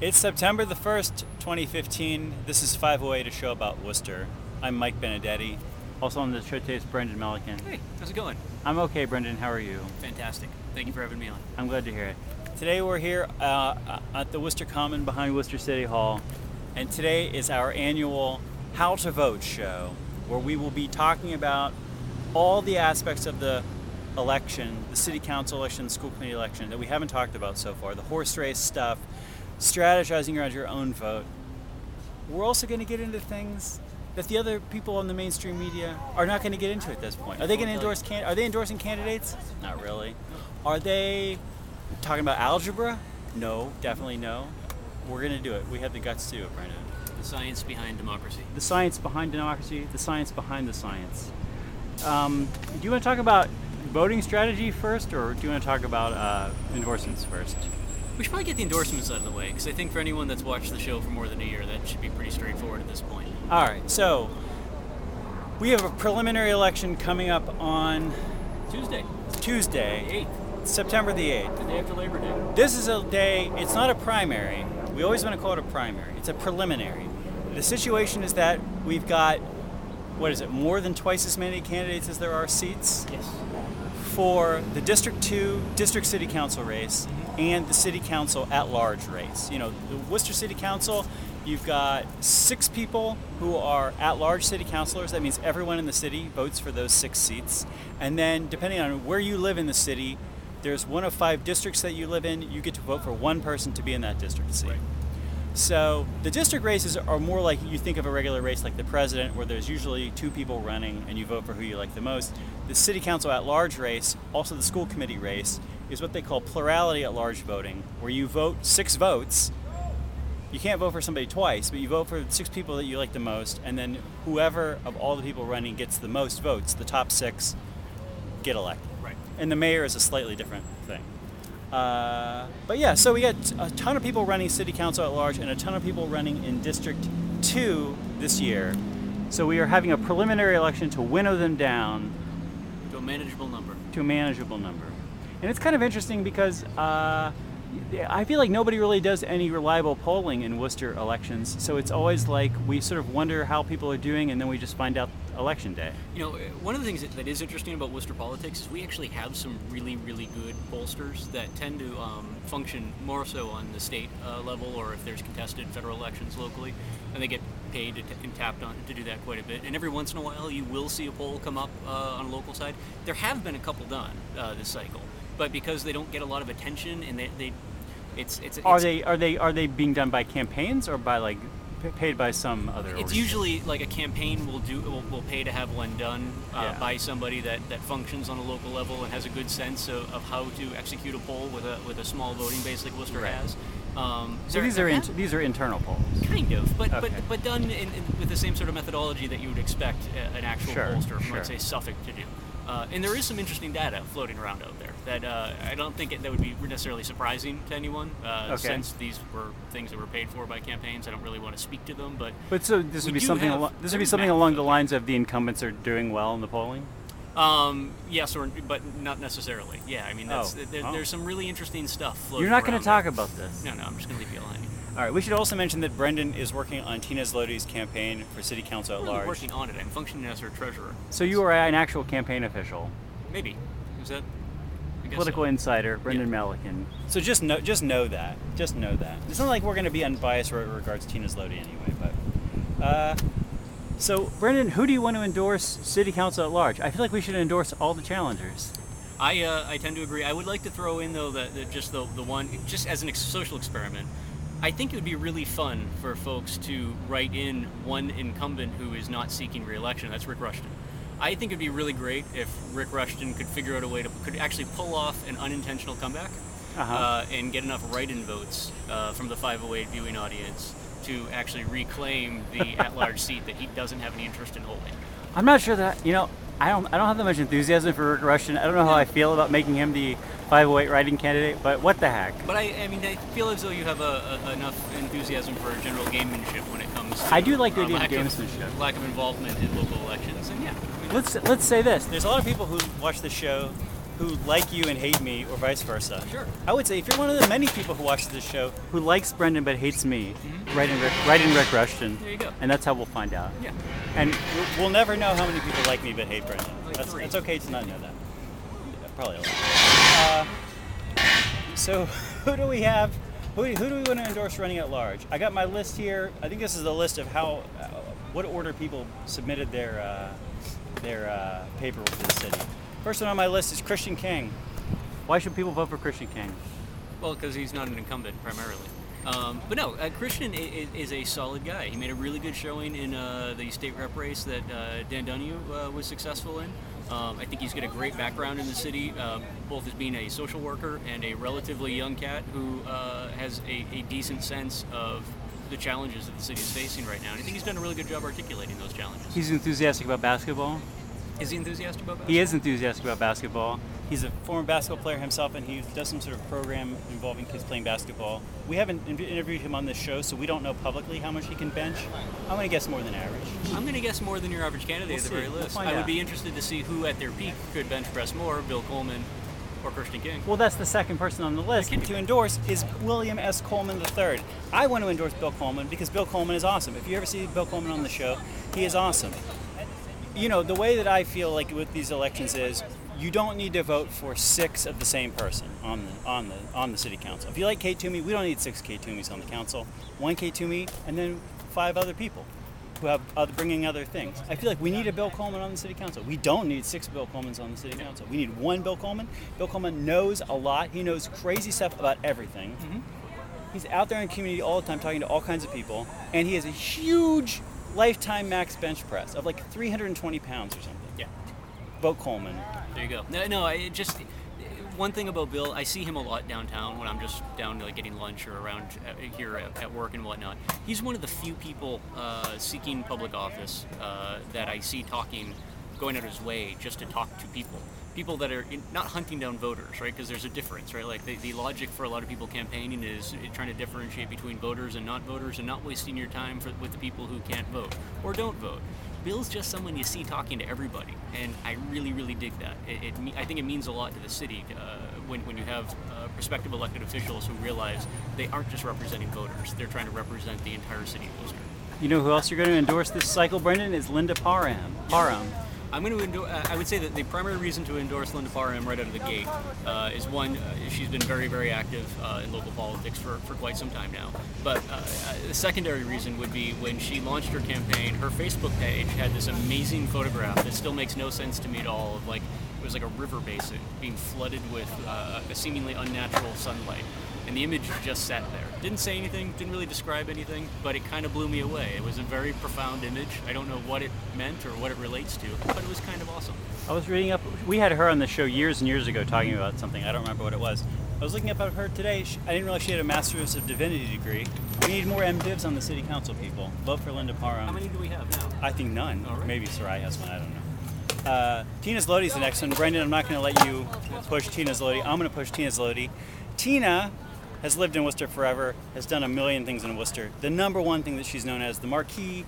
It's September the 1st, 2015. This is 508, a show about Worcester. I'm Mike Benedetti. Also on the show today is Brendan Melican. Hey, how's it going? I'm okay, Brendan. How are you? Fantastic. Thank you for having me on. I'm glad to hear it. Today we're here uh, at the Worcester Common behind Worcester City Hall, and today is our annual How to Vote show, where we will be talking about all the aspects of the election, the city council election, the school committee election that we haven't talked about so far, the horse race stuff, strategizing around your own vote. We're also going to get into things that the other people on the mainstream media are not going to get into at this point. Are they going to endorse can- Are they endorsing candidates? Not really. Are they talking about algebra? No, definitely no. We're going to do it. We have the guts to do it, Brendan. The science behind democracy. The science behind democracy, the science behind the science. Um, do you want to talk about voting strategy first, or do you want to talk about uh, endorsements first? We should probably get the endorsements out of the way, because I think for anyone that's watched the show for more than a year, that should be pretty straightforward at this point. All right, so we have a preliminary election coming up on Tuesday, Tuesday, 8th, September the 8th. the day after Labor Day. This is a day, it's not a primary. We always want to call it a primary. It's a preliminary. The situation is that we've got, what is it, more than twice as many candidates as there are seats Yes. For the District 2 District City Council race mm-hmm. and the City Council at large race. You know, the Worcester City Council, you've got six people who are at large city councilors. That means everyone in the city votes for those six seats. And then, depending on where you live in the city, there's one of five districts that you live in. You get to vote for one person to be in that district seat. Right. So the district races are more like you think of a regular race like the president, where there's usually two people running and you vote for who you like the most. The city council at large race, also the school committee race, is what they call plurality at large voting, where you vote six votes. You can't vote for somebody twice, but you vote for six people that you like the most, and then whoever of all the people running gets the most votes, the top six, get elected Right. and the mayor is a slightly different thing. Uh, but yeah, so we got a ton of people running city council at large and a ton of people running in District 2 this year. So we are having a preliminary election to winnow them down To a manageable number. to a manageable number. And it's kind of interesting because uh, I feel like nobody really does any reliable polling in Worcester elections. So it's always like we sort of wonder how people are doing and then we just find out election day. You know, uh, one of the things that, that is interesting about Worcester politics is we actually have some really, really good pollsters that tend to um, function more so on the state uh, level or if there's contested federal elections locally, and they get paid to, and tapped on to do that quite a bit. And every once in a while, you will see a poll come up uh, on a local side. There have been a couple done uh, this cycle, but because they don't get a lot of attention and they, they it's it's Are they are they are they being done by campaigns or by like paid by some other? It's usually like a campaign will do will, will pay to have one done uh, Yeah. by somebody that, that functions on a local level and has a good sense of, of how to execute a poll with a with a small voting base like Worcester Right. has. Um, So these are in, these are internal polls. kind of, but Okay. but but done in, in, with the same sort of methodology that you would expect an actual Sure, pollster from sure. let's say Suffolk to do. Uh, and there is some interesting data floating around out there that uh, I don't think it, that would be necessarily surprising to anyone. Uh, Okay. Since these were things that were paid for by campaigns, I don't really want to speak to them, but But so this would be something. Al- this would be something along the lines of the incumbents are doing well in the polling. Um, yes, or but not necessarily. Yeah, I mean, that's, Oh. there, Oh. there's some really interesting stuff. Floating You're not going to talk about this. No, no, I'm just gonna leave you alone. All right. We should also mention that Brendan is working on Tina Zlody's campaign for city council at Large. I'm large. working on it. I'm functioning as her treasurer. So you are an actual campaign official, Maybe is that I guess political so. insider, Brendan Melican. So just know, just know that. Just know that. It's not like we're going to be unbiased with regards to Tina Zlody anyway. But uh, so Brendan, who do you want to endorse city council at large? I feel like we should endorse all the challengers. I uh, I tend to agree. I would like to throw in though that, that just the the one just as an ex- social experiment. I think it would be really fun for folks to write in one incumbent who is not seeking re-election. That's Rick Rushton. I think it'd be really great if Rick Rushton could figure out a way to could actually pull off an unintentional comeback Uh-huh. uh, and get enough write-in votes uh, from the 508 viewing audience to actually reclaim the at-large seat that he doesn't have any interest in holding. I'm not sure that you know. I don't. I don't have that much enthusiasm for Rick Rushton. I don't know how I feel about making him the 508 writing candidate, but what the heck? But I, I mean, I feel as though you have a, a, enough enthusiasm for general gamemanship when it comes to I do like the idea of lack gamesmanship. lack of involvement in local elections, and yeah, I mean, Let's let's say this. There's a lot of people who watch the show who like you and hate me, or vice versa. Sure. I would say if you're one of the many people who watches this show who likes Brendan but hates me, write in Rick, write in Rick Rushton. Mm-hmm. There you go. And that's how we'll find out. Yeah. And we'll- we'll never know how many people like me but hate Brendan. Like That's, three. it's okay to not know that. Probably a lot. Uh, so who do we have? Who, who do we want to endorse running at large? I got my list here. I think this is the list of how, uh, what order people submitted their uh, their uh, paperwork to the city. First one on my list is Christian King. Why should people vote for Christian King? Well, because he's not an incumbent primarily. Um, but no, uh, Christian is, is a solid guy. He made a really good showing in uh, the state rep race that uh, Dan Donahue uh, was successful in. Um, I think he's got a great background in the city, uh, both as being a social worker and a relatively young cat who uh, has a, a decent sense of the challenges that the city is facing right now. And I think he's done a really good job articulating those challenges. He's enthusiastic about basketball. Is he enthusiastic about that? He is enthusiastic about basketball. He's a former basketball player himself, and he does some sort of program involving kids playing basketball. We haven't in- interviewed him on this show, so we don't know publicly how much he can bench. I'm going to guess more than average. I'm going to guess more than your average candidate We'll at the see. very We'll least. find I would out. be interested to see who at their peak could bench press more, Bill Coleman or Christian King. Well, that's the second person on the list It could be. to endorse is William S. Coleman III. I want to endorse Bill Coleman because Bill Coleman is awesome. If you ever see Bill Coleman on the show, he is awesome. You know, the way that I feel like with these elections is you don't need to vote for six of the same person on the on the on the city council. If you like Kate Toomey, we don't need six Kate Toomeys on the council. One Kate Toomey and then five other people who have other, bringing other things. I feel like we need a Bill Coleman on the city council. We don't need six Bill Colemans on the city council. We need one Bill Coleman. Bill Coleman knows a lot. He knows crazy stuff about everything. Mm-hmm. He's out there in the community all the time talking to all kinds of people, and he has a huge lifetime max bench press of like 320 pounds or something. Yeah. Vote Coleman. There you go. No, no, I just one thing about Bill, I see him a lot downtown when I'm just down like getting lunch or around uh, here at, at work and whatnot. He's one of the few people uh, seeking public office uh, that I see talking, going out of his way just to talk to people. People that are in, not hunting down voters, right? Because there's a difference, right? Like the, the logic for a lot of people campaigning is trying to differentiate between voters and not voters, and not wasting your time for, with the people who can't vote or don't vote. Bill's just someone you see talking to everybody, and I really, really dig that. It, it I think it means a lot to the city uh, when, when you have uh, prospective elected officials who realize they aren't just representing voters; they're trying to represent the entire city of Worcester. You know who else you're going to endorse this cycle, Brendan? Is Linda Parham. Parham. I'm going to endorse. Uh, I would say that the primary reason to endorse Linda Parham right out of the gate uh, is one, uh, she's been very, very active uh, in local politics for, for quite some time now. But uh, uh, the secondary reason would be when she launched her campaign, her Facebook page had this amazing photograph that still makes no sense to me at all. Of like, it was like a river basin being flooded with a seemingly unnatural sunlight. And the image just sat there. Didn't say anything, didn't really describe anything, but it kind of blew me away. It was a very profound image. I don't know what it meant or what it relates to, but it was kind of awesome. I was reading up. We had her on the show years and years ago talking about something. I don't remember what it was. I was looking up at her today. She, I didn't realize she had a Master's of Divinity degree. We need more MDivs on the city council, people. Vote for Linda Parham. How many do we have now? I think none. Right. Maybe Sarai has one. I don't know. Uh, Tina Zlody's the next one. Brendan, I'm not going to let you push Tina Zlody. I'm going to push Tina Zlody. Tina has lived in Worcester forever, has done a million things in Worcester. The number one thing that she's known as the marquee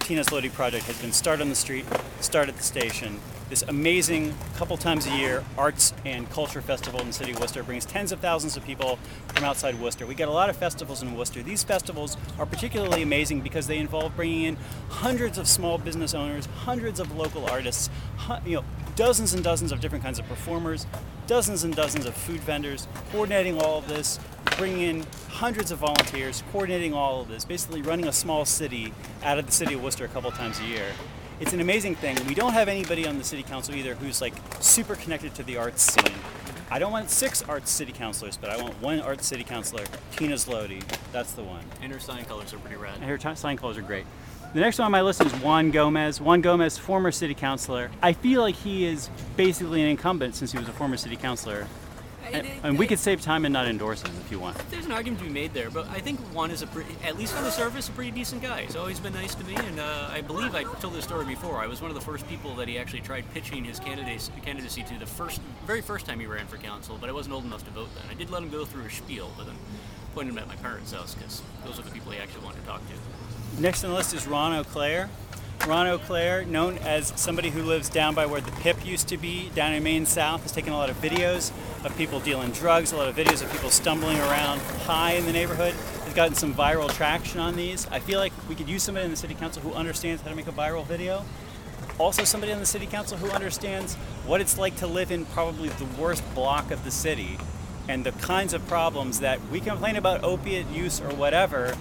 Tina Zlody project has been Start on the Street, Start at the Station. This amazing, couple times a year, arts and culture festival in the city of Worcester brings tens of thousands of people from outside Worcester. We get a lot of festivals in Worcester. These festivals are particularly amazing because they involve bringing in hundreds of small business owners, hundreds of local artists, you know, dozens and dozens of different kinds of performers, dozens and dozens of food vendors, coordinating all of this, bringing in hundreds of volunteers, coordinating all of this, basically running a small city out of the city of Worcester a couple times a year. It's an amazing thing. We don't have anybody on the city council either who's like super connected to the arts scene. I don't want six arts city councilors, but I want one arts city councilor, Tina Zlody. That's the one. And her sign colors are pretty rad. And her sign colors are great. The next one on my list is Juan Gomez. Juan Gomez, former city councilor. I feel like he is basically an incumbent since he was a former city councilor. And, and we could save time and not endorse him if you want. There's an argument to be made there, but I think Juan is a pretty, at least on the surface, a pretty decent guy. He's always been nice to me, and uh, I believe I told this story before. I was one of the first people that he actually tried pitching his candidacy, candidacy to the first, very first time he ran for council, but I wasn't old enough to vote then. I did let him go through a spiel, but then pointed him at my parents' house because those are the people he actually wanted to talk to. Next on the list is Ron O'Clair. Ron O'Clair, known as somebody who lives down by where the PIP used to be, down in Main South, has taken a lot of videos of people dealing drugs, a lot of videos of people stumbling around high in the neighborhood. Has gotten some viral traction on these. I feel like we could use somebody in the city council who understands how to make a viral video. Also, somebody on the city council who understands what it's like to live in probably the worst block of the city and the kinds of problems that we complain about opiate use or whatever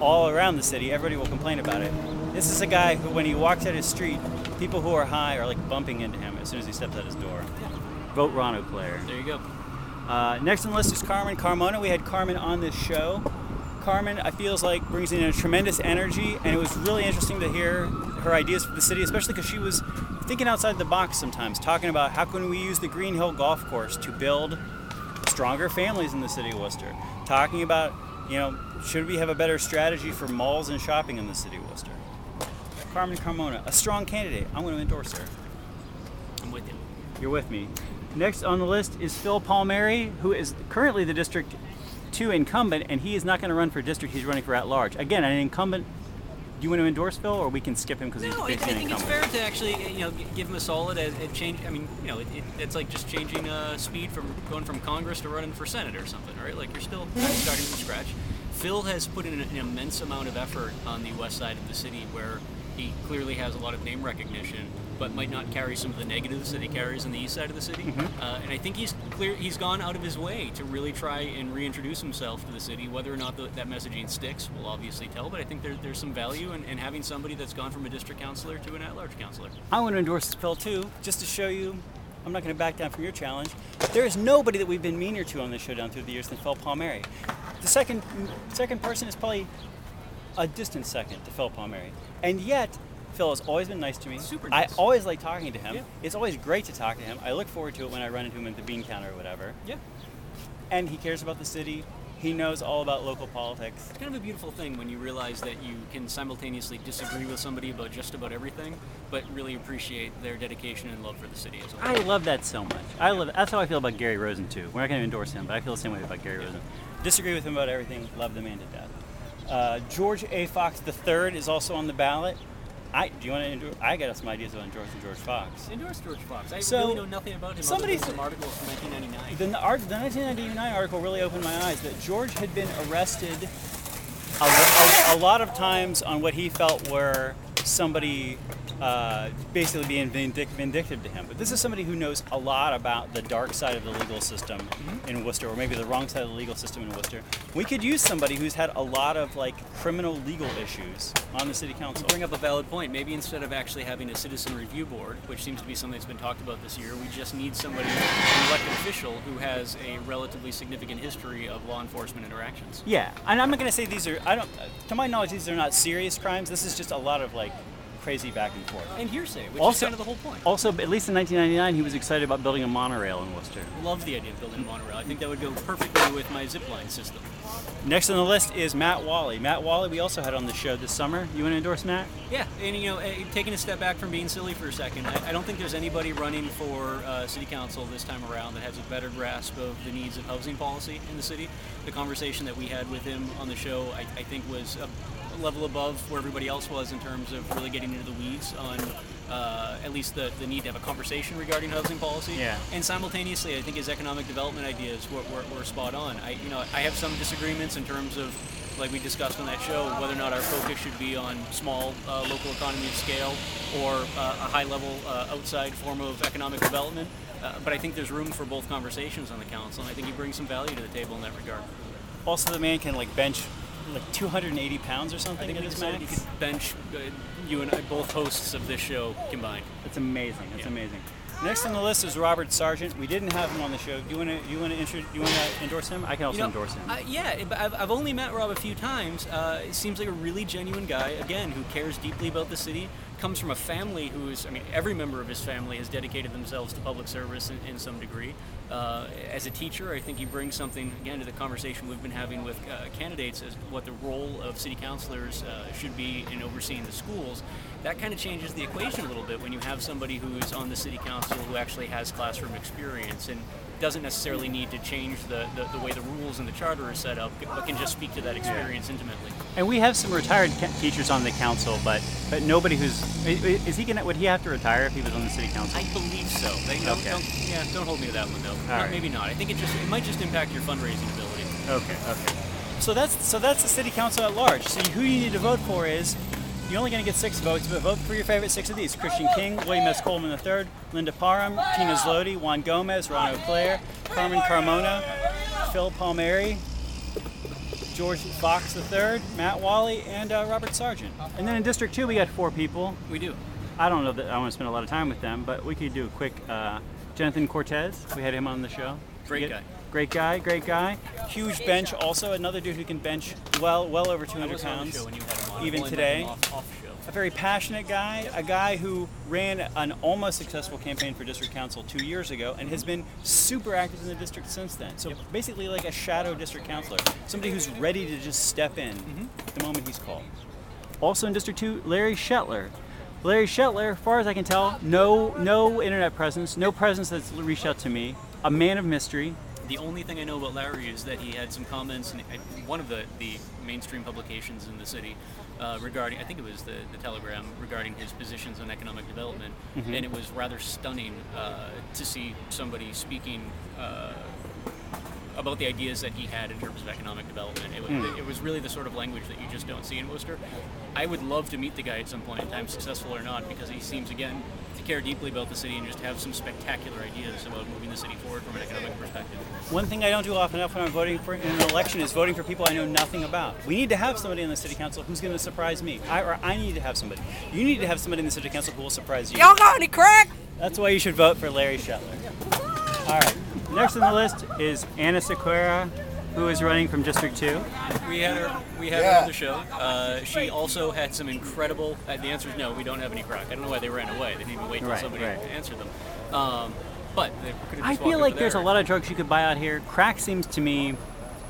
all around the city. Everybody will complain about it. This is a guy who, when he walks out his street, people who are high are like bumping into him as soon as he steps out his door. Vote Ron Claire. There you go. Uh, next on the list is Carmen Carmona. We had Carmen on this show. Carmen, I feels like brings in a tremendous energy, and it was really interesting to hear her ideas for the city, especially because she was thinking outside the box sometimes, talking about how can we use the Green Hill Golf Course to build stronger families in the city of Worcester. Talking about, you know, should we have a better strategy for malls and shopping in the city of Worcester? Carmen Carmona, a strong candidate. I'm going to endorse her. I'm with you. You're with me. Next on the list is Phil Palmieri, who is currently the District 2 incumbent, and he is not going to run for district. He's running for at large. Again, an incumbent. Do you want to endorse Phil, or we can skip him because he's No, I, I basically an think it's fair to actually, you know, give him a solid change. I mean, you know, it, it, it's like just changing uh, speed from going from Congress to running for Senate or something, right? Like you're still starting from scratch. Phil has put in an, an immense amount of effort on the west side of the city, where he clearly has a lot of name recognition, but might not carry some of the negatives that he carries on the east side of the city. Uh, and I think he's clear. He's gone out of his way to really try and reintroduce himself to the city. Whether or not the, that messaging sticks, we'll obviously tell. But I think there, there's some value in, in having somebody that's gone from a district councilor to an at-large councilor. I want to endorse Phil too, just to show you I'm not going to back down from your challenge. There is nobody that we've been meaner to on this show down through the years than Phil Palmieri. The second second person is probably a distant second to Phil Palmieri, and yet Phil has always been nice to me. Super nice. I always like talking to him. Yeah. It's always great to talk to him. I look forward to it when I run into him at the bean counter or whatever. Yeah. And he cares about the city. He knows all about local politics. It's kind of a beautiful thing when you realize that you can simultaneously disagree with somebody about just about everything, but really appreciate their dedication and love for the city as whole. I love that so much. I love that's how I feel about Gary Rosen too. We're not going to endorse him, but I feel the same way about Gary Rosen. Disagree with him about everything. Love the man to death. Uh, George A. Fox III is also on the ballot. I do you want to endorse? I got some ideas on George and George Fox. Endorse George Fox. I So, really know nothing about him somebody some articles from 1999. The, the 1999 article really opened my eyes that George had been arrested a, a, a lot of times on what he felt were somebody uh, basically being vindic- vindictive to him. But this is somebody who knows a lot about the dark side of the legal system in Worcester, or maybe the wrong side of the legal system in Worcester. We could use somebody who's had a lot of like criminal legal issues on the city council. bring up a valid point. Maybe instead of actually having a citizen review board, which seems to be something that's been talked about this year, we just need somebody, an elected official, who has a relatively significant history of law enforcement interactions. Yeah, and I'm not going to say these are. I don't. To my knowledge, these are not serious crimes. This is just a lot of like crazy back and forth. And hearsay, which is Also- kind of the whole point. Also, at least in 1999, he was excited about building a monorail in Worcester. Love the idea of building a monorail. I think that would go perfectly with my zip line system. Next on the list is Matt Wally. Matt Wally, we also had on the show this summer. You want to endorse Matt? Yeah, and you know, eh, taking a step back from being silly for a second, I, I don't think there's anybody running for uh, city council this time around that has a better grasp of the needs of housing policy in the city. The conversation that we had with him on the show, I, I think, was a level above where everybody else was in terms of really getting into the weeds on uh, at least the, the need to have a conversation regarding housing policy. Yeah. And simultaneously, I think his economic development ideas were, were, were spot on. I, you know, I have some disagreements in terms of, like we discussed on that show, whether or not our focus should be on small uh, local economy of scale or uh, a high-level uh, outside form of economic development. Uh, but I think there's room for both conversations on the council, and I think he brings some value to the table in that regard. Also, the man can like bench like 280 pounds or something. I something think at we his decided he max. could bench uh, you and I, both hosts of this show combined. That's amazing. That's Yeah. amazing. Next on the list is Robert Sargent. We didn't have him on the show. Do you want to? You want to intro, You want to endorse him? I can also You know, endorse him. Uh, yeah, but I've, I've only met Rob a few times. Uh, it seems like a really genuine guy, again, who cares deeply about the city. Comes from a family who is, I mean, every member of his family has dedicated themselves to public service in, in some degree. Uh, as a teacher, I think he brings something, again, to the conversation we've been having with uh, candidates as what the role of city councilors uh, should be in overseeing the schools. That kind of changes the equation a little bit when you have somebody who's on the city council who actually has classroom experience. And doesn't necessarily need to change the, the, the way the rules and the charter are set up, but can just speak to that experience intimately. And we have some retired teachers on the council, but but nobody who's is he gonna would he have to retire if he was on the city council? I believe so. They don't, Okay. don't, yeah, don't hold me to that one though. Not- right. Maybe not. I think it just it might just impact your fundraising ability. Okay, okay. So that's so that's the city council at large. So who you need to vote for is you're only going to get six votes, but vote for your favorite six of these: Christian King, William S. Coleman III, Linda Parham, Tina Zlody, Juan Gomez, Ron O'Clair, Carmen Carmona, Phil Palmieri, George Fox III, Matt Wally, and uh, Robert Sargent. And then in District Two, we got four people. We do. I don't know that I want to spend a lot of time with them, but we could do a quick. Uh, Jonathan Cortez, we had him on the show. Great Get- guy. Great guy, great guy. Huge bench, also another dude who can bench well, well over 200 was on the pounds. show when you had him on. even I've only met today. him Off, off show. A very passionate guy, a guy who ran an almost successful campaign for district council two years ago and has been super active in the district since then. So basically, like a shadow district councilor, somebody who's ready to just step in mm-hmm. the moment he's called. Also in District 2, Larry Shetler. Larry Shetler, as far as I can tell, no no internet presence, no presence that's reached out to me. A man of mystery. The only thing I know about Larry is that he had some comments in in one of the, the mainstream publications in the city uh, regarding, I think it was the, the Telegram, regarding his positions on economic development. And it was rather stunning uh, to see somebody speaking uh, about the ideas that he had in terms of economic development. It, wa- it was really the sort of language that you just don't see in Worcester. I would love to meet the guy at some point in time, successful or not, because he seems, again, to care deeply about the city and just have some spectacular ideas about moving the city forward from an economic perspective. One thing I don't do often enough when I'm voting for in an election is voting for people I know nothing about. We need to have somebody in the city council who's going to surprise me. I, or I need to have somebody. You need to have somebody in the city council who will surprise you. Y'all got any crack? That's why you should vote for Larry Shetler. All right. Next on the list is Anna Sequeira, who is running from District 2. We had her. We had her on the show. Uh, she also had some incredible. Uh, the answer is no. We don't have any crack. I don't know why they ran away. They didn't even wait till Right, somebody right. answered them. Um, but they could have I feel like over there's a lot of drugs you could buy out here. Crack seems to me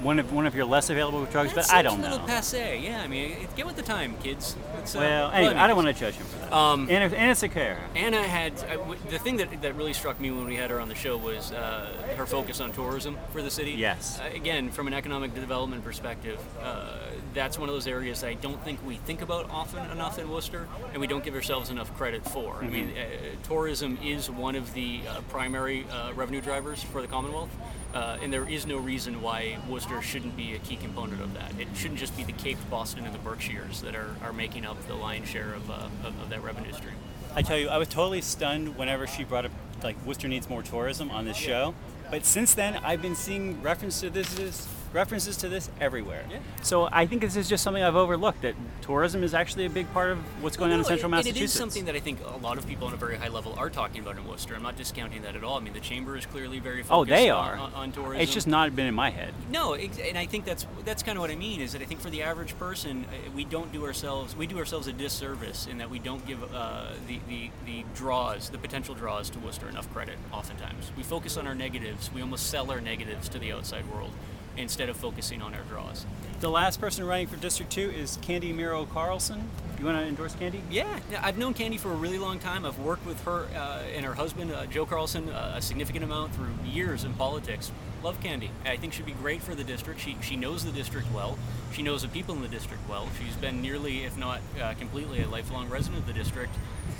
one of one of your less available drugs, That but I don't a little know. passe. Yeah, I mean, it- get with the time, kids. It's, uh, Well, anyway, I don't want to. judge him for that. Um, Anna, Anna Sequeira. Anna had uh, w- the thing that, that really struck me when we had her on the show was uh, her focus on tourism for the city. Yes. Uh, again, from an economic development perspective, uh, that's one of those areas I don't think we think about often enough in Worcester, and we don't give ourselves enough credit for. I mean, uh, tourism is one of the uh, primary uh, revenue drivers for the Commonwealth. Uh, and there is no reason why Worcester shouldn't be a key component of that. It shouldn't just be the Cape, Boston, and the Berkshires that are, are making up the lion's share of, uh, of, of that revenue stream. I tell you, I was totally stunned whenever she brought up like Worcester needs more tourism on this show. But since then, I've been seeing reference to this, this references to this everywhere. Yeah. So I think this is just something I've overlooked that tourism is actually a big part of what's going on in Central and Massachusetts. It is something that I think a lot of people on a very high level are talking about in Worcester. I'm not discounting that at all. I mean, the chamber is clearly very focused oh, they on, are. on, on tourism. It's just not been in my head. No, and I think that's that's kind of what I mean is that I think for the average person, uh, we don't do ourselves we do ourselves a disservice in that we don't give uh, the, the the draws, the potential draws to Worcester enough credit. Oftentimes, we focus on our negatives. We almost sell our negatives to the outside world instead of focusing on our draws. The last person running for District 2 is Candy Mero Carlson. You want to endorse Candy? Yeah, I've known Candy for a really long time. I've worked with her uh, and her husband, uh, Joe Carlson, uh, a significant amount through years in politics. Love Candy. I think she'd be great for the district. She, she knows the district well. She knows the people in the district well. She's been nearly, if not uh, completely, a lifelong resident of the district.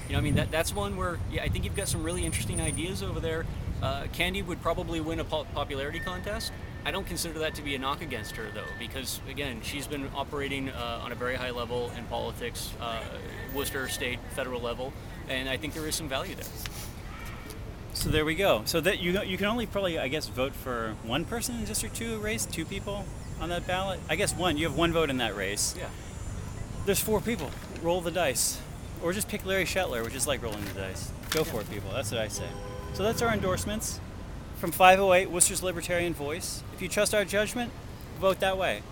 You know, I mean, that, that's one where yeah, I think you've got some really interesting ideas over there. Uh, Candy would probably win a po- popularity contest. I don't consider that to be a knock against her, though, because again, she's been operating uh, on a very high level in politics, uh, Worcester state, federal level, and I think there is some value there. So there we go. So that you you can only probably I guess vote for one person in District 2 race, two people on that ballot. I guess one. You have one vote in that race. Yeah. There's four people. Roll the dice. Or just pick Larry Shetler, which is like rolling the dice. Go for it, people. That's what I say. So that's our endorsements from 508, Worcester's Libertarian Voice. If you trust our judgment, vote that way.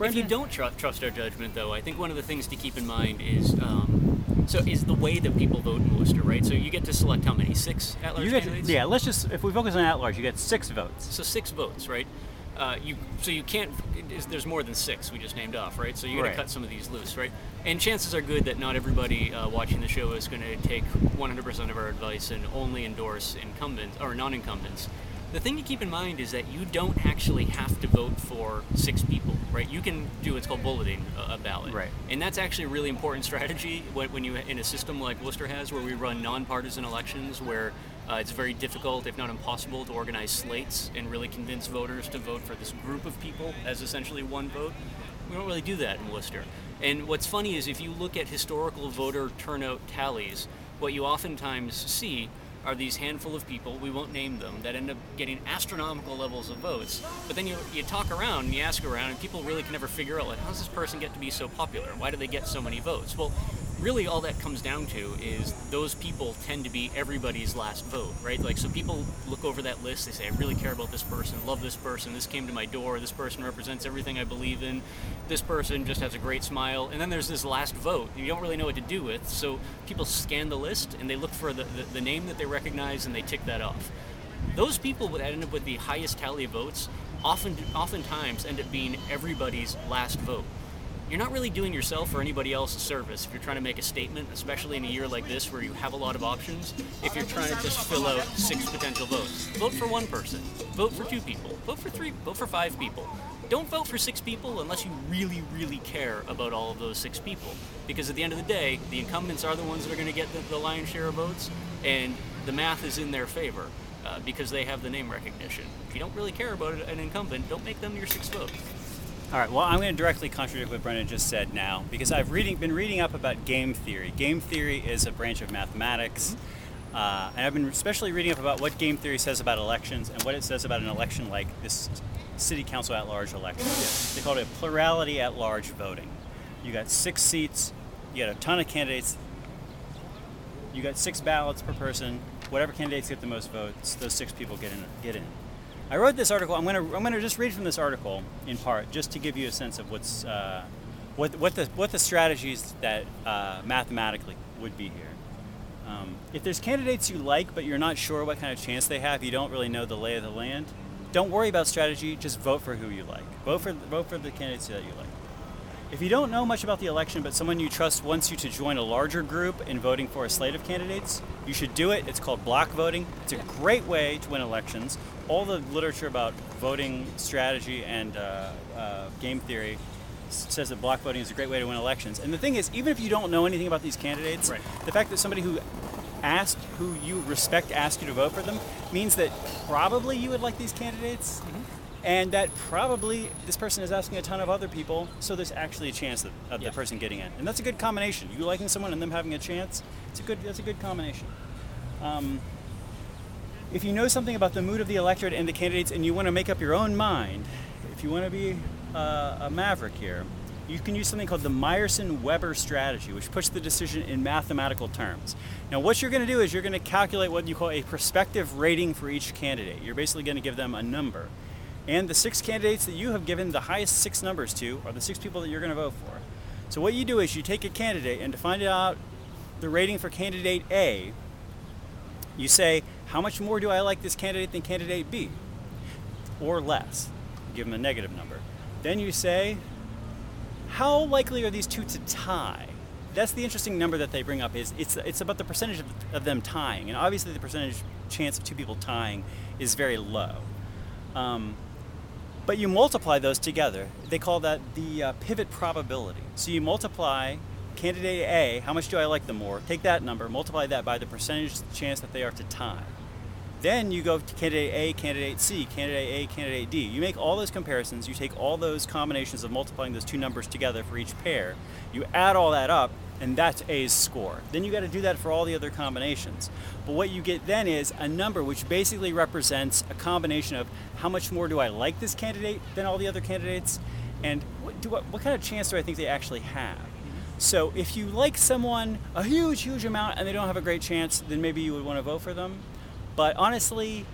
If you don't tru- trust our judgment, though, I think one of the things to keep in mind is um, so is the way that people vote in Worcester, right? So you get to select how many? Six at-large You get, candidates. yeah, let's just, if we focus on at large, you get six votes. So six votes, right? Uh, you so you can't. is- There's more than six we just named off, right? So you got to Right. cut some of these loose, right? And chances are good that not everybody uh, watching the show is going to take 100% of our advice and only endorse incumbents or non-incumbents. The thing to keep in mind is that you don't actually have to vote for six people, right? You can do what's called bulleting a, a ballot, Right. And that's actually a really important strategy when, when you in a system like Worcester has, where we run nonpartisan elections, where uh, it's very difficult, if not impossible, to organize slates and really convince voters to vote for this group of people as essentially one vote. We don't really do that in Worcester. And what's funny is if you look at historical voter turnout tallies, what you oftentimes see are these handful of people, we won't name them, that end up getting astronomical levels of votes. But then you, you talk around and you ask around, and people really can never figure out, like, how does this person get to be so popular? Why do they get so many votes? Well, really all that comes down to is those people tend to be everybody's last vote, right? Like, so people look over that list, they say, I really care about this person, love this person, this came to my door, this person represents everything I believe in, this person just has a great smile, and then there's this last vote you don't really know what to do with, so people scan the list and they look for the, the, the name that they recognize and they tick that off. Those people that end up with the highest tally of votes often, oftentimes end up being everybody's last vote you're not really doing yourself or anybody else a service if you're trying to make a statement, especially in a year like this where you have a lot of options. If you're trying to just fill out six potential votes, vote for one person, vote for two people, vote for three, vote for five people. Don't vote for six people unless you really, really care about all of those six people. Because at the end of the day, the incumbents are the ones that are going to get the, the lion's share of votes, and the math is in their favor. Uh, because they have the name recognition. If you don't really care about an incumbent, don't make them your sixth vote. All right. Well, I'm going to directly contradict what Brendan just said now because I've reading, been reading up about game theory. Game theory is a branch of mathematics, uh, and I've been especially reading up about what game theory says about elections and what it says about an election like this city council at large election. They call it a plurality at large voting. You got six seats, you got a ton of candidates, you got six ballots per person. Whatever candidates get the most votes, those six people get in. Get in. I wrote this article. I'm gonna I'm gonna just read from this article in part, just to give you a sense of what's uh, what what the what the strategies that uh, mathematically would be here. Um, if there's candidates you like, but you're not sure what kind of chance they have, you don't really know the lay of the land. Don't worry about strategy. Just vote for who you like. Vote for vote for the candidates that you like. If you don't know much about the election, but someone you trust wants you to join a larger group in voting for a slate of candidates, you should do it. It's called block voting. It's a great way to win elections. All the literature about voting strategy and uh, uh, game theory says that block voting is a great way to win elections. And the thing is, even if you don't know anything about these candidates, Right. the fact that somebody who asked, who you respect, asked you to vote for them, means that probably you would like these candidates, and that probably this person is asking a ton of other people. So there's actually a chance of, of Yeah. the person getting in, and that's a good combination. You liking someone and them having a chance, it's a good. That's a good combination. Um, if you know something about the mood of the electorate and the candidates and you want to make up your own mind, if you want to be uh, a maverick here, you can use something called the Myerson Weber strategy, which puts the decision in mathematical terms. Now, what you're going to do is you're going to calculate what you call a prospective rating for each candidate. You're basically going to give them a number. And the six candidates that you have given the highest six numbers to are the six people that you're going to vote for. So, what you do is you take a candidate and to find out the rating for candidate A, you say, how much more do I like this candidate than candidate B? Or less. Give them a negative number. Then you say, how likely are these two to tie? That's the interesting number that they bring up is it's, it's about the percentage of, of them tying. And obviously the percentage chance of two people tying is very low. Um, but you multiply those together. They call that the uh, pivot probability. So you multiply candidate A, how much do I like them more? Take that number, multiply that by the percentage chance that they are to tie. Then you go to candidate A, candidate C, candidate A, candidate D. You make all those comparisons, you take all those combinations of multiplying those two numbers together for each pair, you add all that up, and that's A's score. Then you got to do that for all the other combinations. But what you get then is a number which basically represents a combination of how much more do I like this candidate than all the other candidates, and what, do, what, what kind of chance do I think they actually have? So if you like someone a huge, huge amount and they don't have a great chance, then maybe you would want to vote for them. But honestly,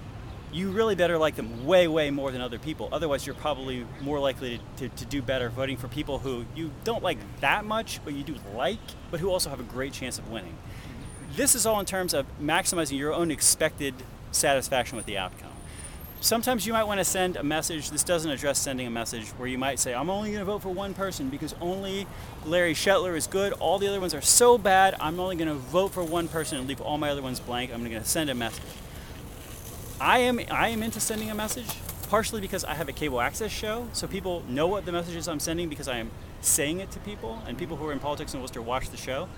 you really better like them way, way more than other people. Otherwise, you're probably more likely to, to, to do better voting for people who you don't like that much, but you do like, but who also have a great chance of winning. This is all in terms of maximizing your own expected satisfaction with the outcome. Sometimes you might want to send a message. This doesn't address sending a message where you might say, I'm only going to vote for one person because only Larry Shetler is good. All the other ones are so bad. I'm only going to vote for one person and leave all my other ones blank. I'm going to send a message. I am I am into sending a message, partially because I have a cable access show, so people know what the messages I'm sending because I am saying it to people, and people who are in politics in Worcester watch the show.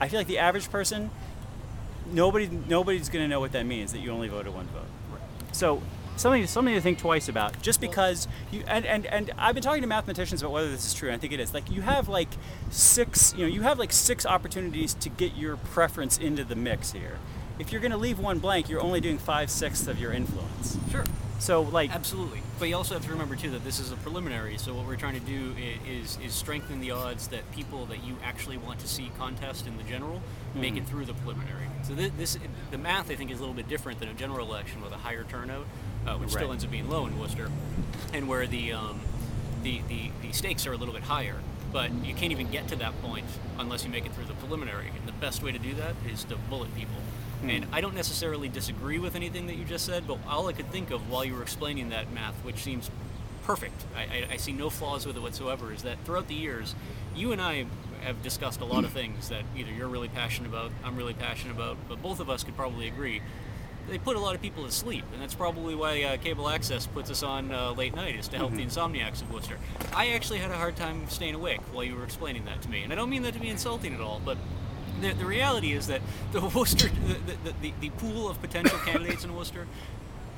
I feel like the average person, nobody nobody's going to know what that means that you only voted one vote. So something something to think twice about. Just because you and, and and I've been talking to mathematicians about whether this is true. And I think it is. Like you have like six, you know, you have like six opportunities to get your preference into the mix here. If you're going to leave one blank, you're only doing five sixths of your influence. Sure. So like Absolutely, but you also have to remember too that this is a preliminary. So what we're trying to do is is strengthen the odds that people that you actually want to see contest in the general make it through the preliminary. So thi- this the math I think is a little bit different than a general election with a higher turnout, uh, which still ends up being low in Worcester, and where the um, the, the the stakes are a little bit higher. But you can't even get to that point unless you make it through the preliminary. And the best way to do that is to bullet people. Hmm. And I don't necessarily disagree with anything that you just said, but all I could think of while you were explaining that math, which seems perfect, I, I, I see no flaws with it whatsoever, is that throughout the years, you and I have discussed a lot of things that either you're really passionate about, I'm really passionate about, but both of us could probably agree. They put a lot of people to sleep, and that's probably why uh, cable access puts us on uh, late night, is to help the insomniacs of Worcester. I actually had a hard time staying awake while you were explaining that to me, and I don't mean that to be insulting at all, but the, the reality is that the Worcester, the, the, the, the pool of potential candidates in Worcester,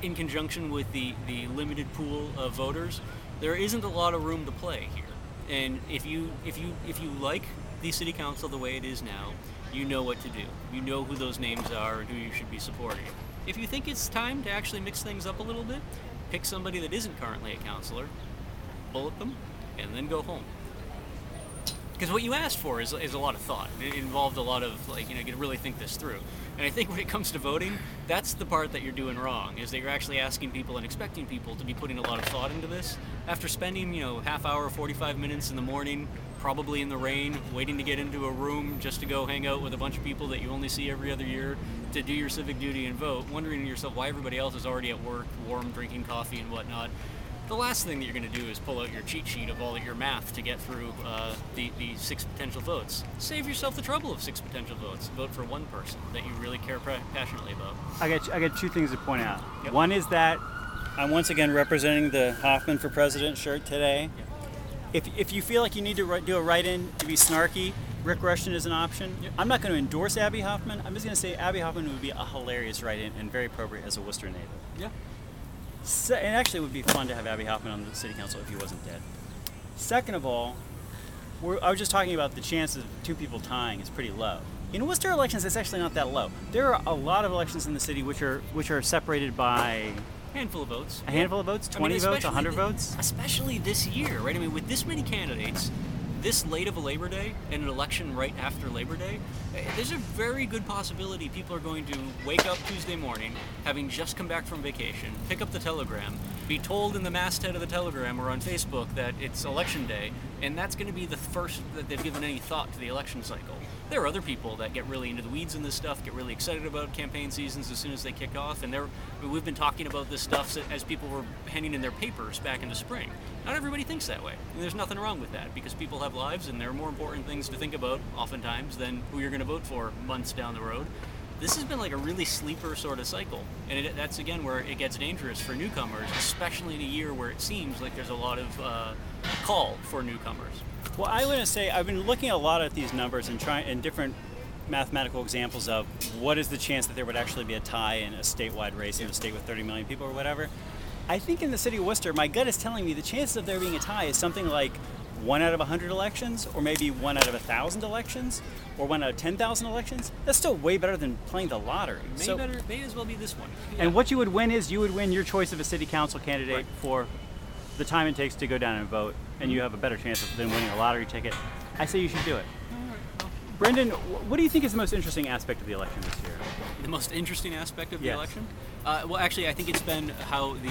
in conjunction with the, the limited pool of voters, there isn't a lot of room to play here. And if you if you if you like the city council the way it is now, you know what to do. You know who those names are and who you should be supporting. If you think it's time to actually mix things up a little bit, pick somebody that isn't currently a councilor, bullet them, and then go home because what you asked for is, is a lot of thought. It involved a lot of like you know you to really think this through. And I think when it comes to voting, that's the part that you're doing wrong. Is that you're actually asking people and expecting people to be putting a lot of thought into this. After spending you know half hour, 45 minutes in the morning, probably in the rain, waiting to get into a room just to go hang out with a bunch of people that you only see every other year to do your civic duty and vote, wondering to yourself why everybody else is already at work, warm, drinking coffee and whatnot the last thing that you're going to do is pull out your cheat sheet of all of your math to get through uh, the, the six potential votes. Save yourself the trouble of six potential votes. Vote for one person that you really care passionately about. I got I got two things to point out. Yep. One is that I'm once again representing the Hoffman for President shirt today. If, if you feel like you need to do a write-in to be snarky, Rick Rushton is an option. Yep. I'm not going to endorse Abbie Hoffman. I'm just going to say Abbie Hoffman would be a hilarious write-in and very appropriate as a Worcester native. Yeah. Se- and actually, it would be fun to have Abbie Hoffman on the city council if he wasn't dead. Second of all, we're, I was just talking about the chances of two people tying is pretty low. In Worcester elections, it's actually not that low. There are a lot of elections in the city which are which are separated by A handful of votes. a handful of votes, I mean, 20 votes, especially 100 votes. Especially this year, right? I mean, with this many candidates, this late of a Labor Day and an election right after Labor Day, eh, there's a very good possibility people are going to wake up Tuesday morning, having just come back from vacation, pick up the telegram, be told in the masthead of the telegram or on Facebook that it's election day, and that's going to be the first that they've given any thought to the election cycle. There are other people that get really into the weeds in this stuff, get really excited about campaign seasons as soon as they kick off, and they're, we've been talking about this stuff as people were handing in their papers back in the spring. Not everybody thinks that way, and there's nothing wrong with that because people have lives and there are more important things to think about oftentimes than who you're going to vote for months down the road. This has been like a really sleeper sort of cycle, and it, that's again where it gets dangerous for newcomers, especially in a year where it seems like there's a lot of uh, call for newcomers. Well, I want to say I've been looking a lot at these numbers and trying and different mathematical examples of what is the chance that there would actually be a tie in a statewide race in a state with 30 million people or whatever. I think in the city of Worcester, my gut is telling me the chances of there being a tie is something like one out of 100 elections, or maybe one out of 1,000 elections, or one out of 10,000 elections. That's still way better than playing the lottery. May, So- better, may as well be this one. and what you would win is you would win your choice of a city council candidate Right. for the time it takes to go down and vote, and you have a better chance of than winning a lottery ticket. I say you should do it. Brendan, what do you think is the most interesting aspect of the election this year? the most interesting aspect of the Yes. election? Uh, well, actually, I think it's been how the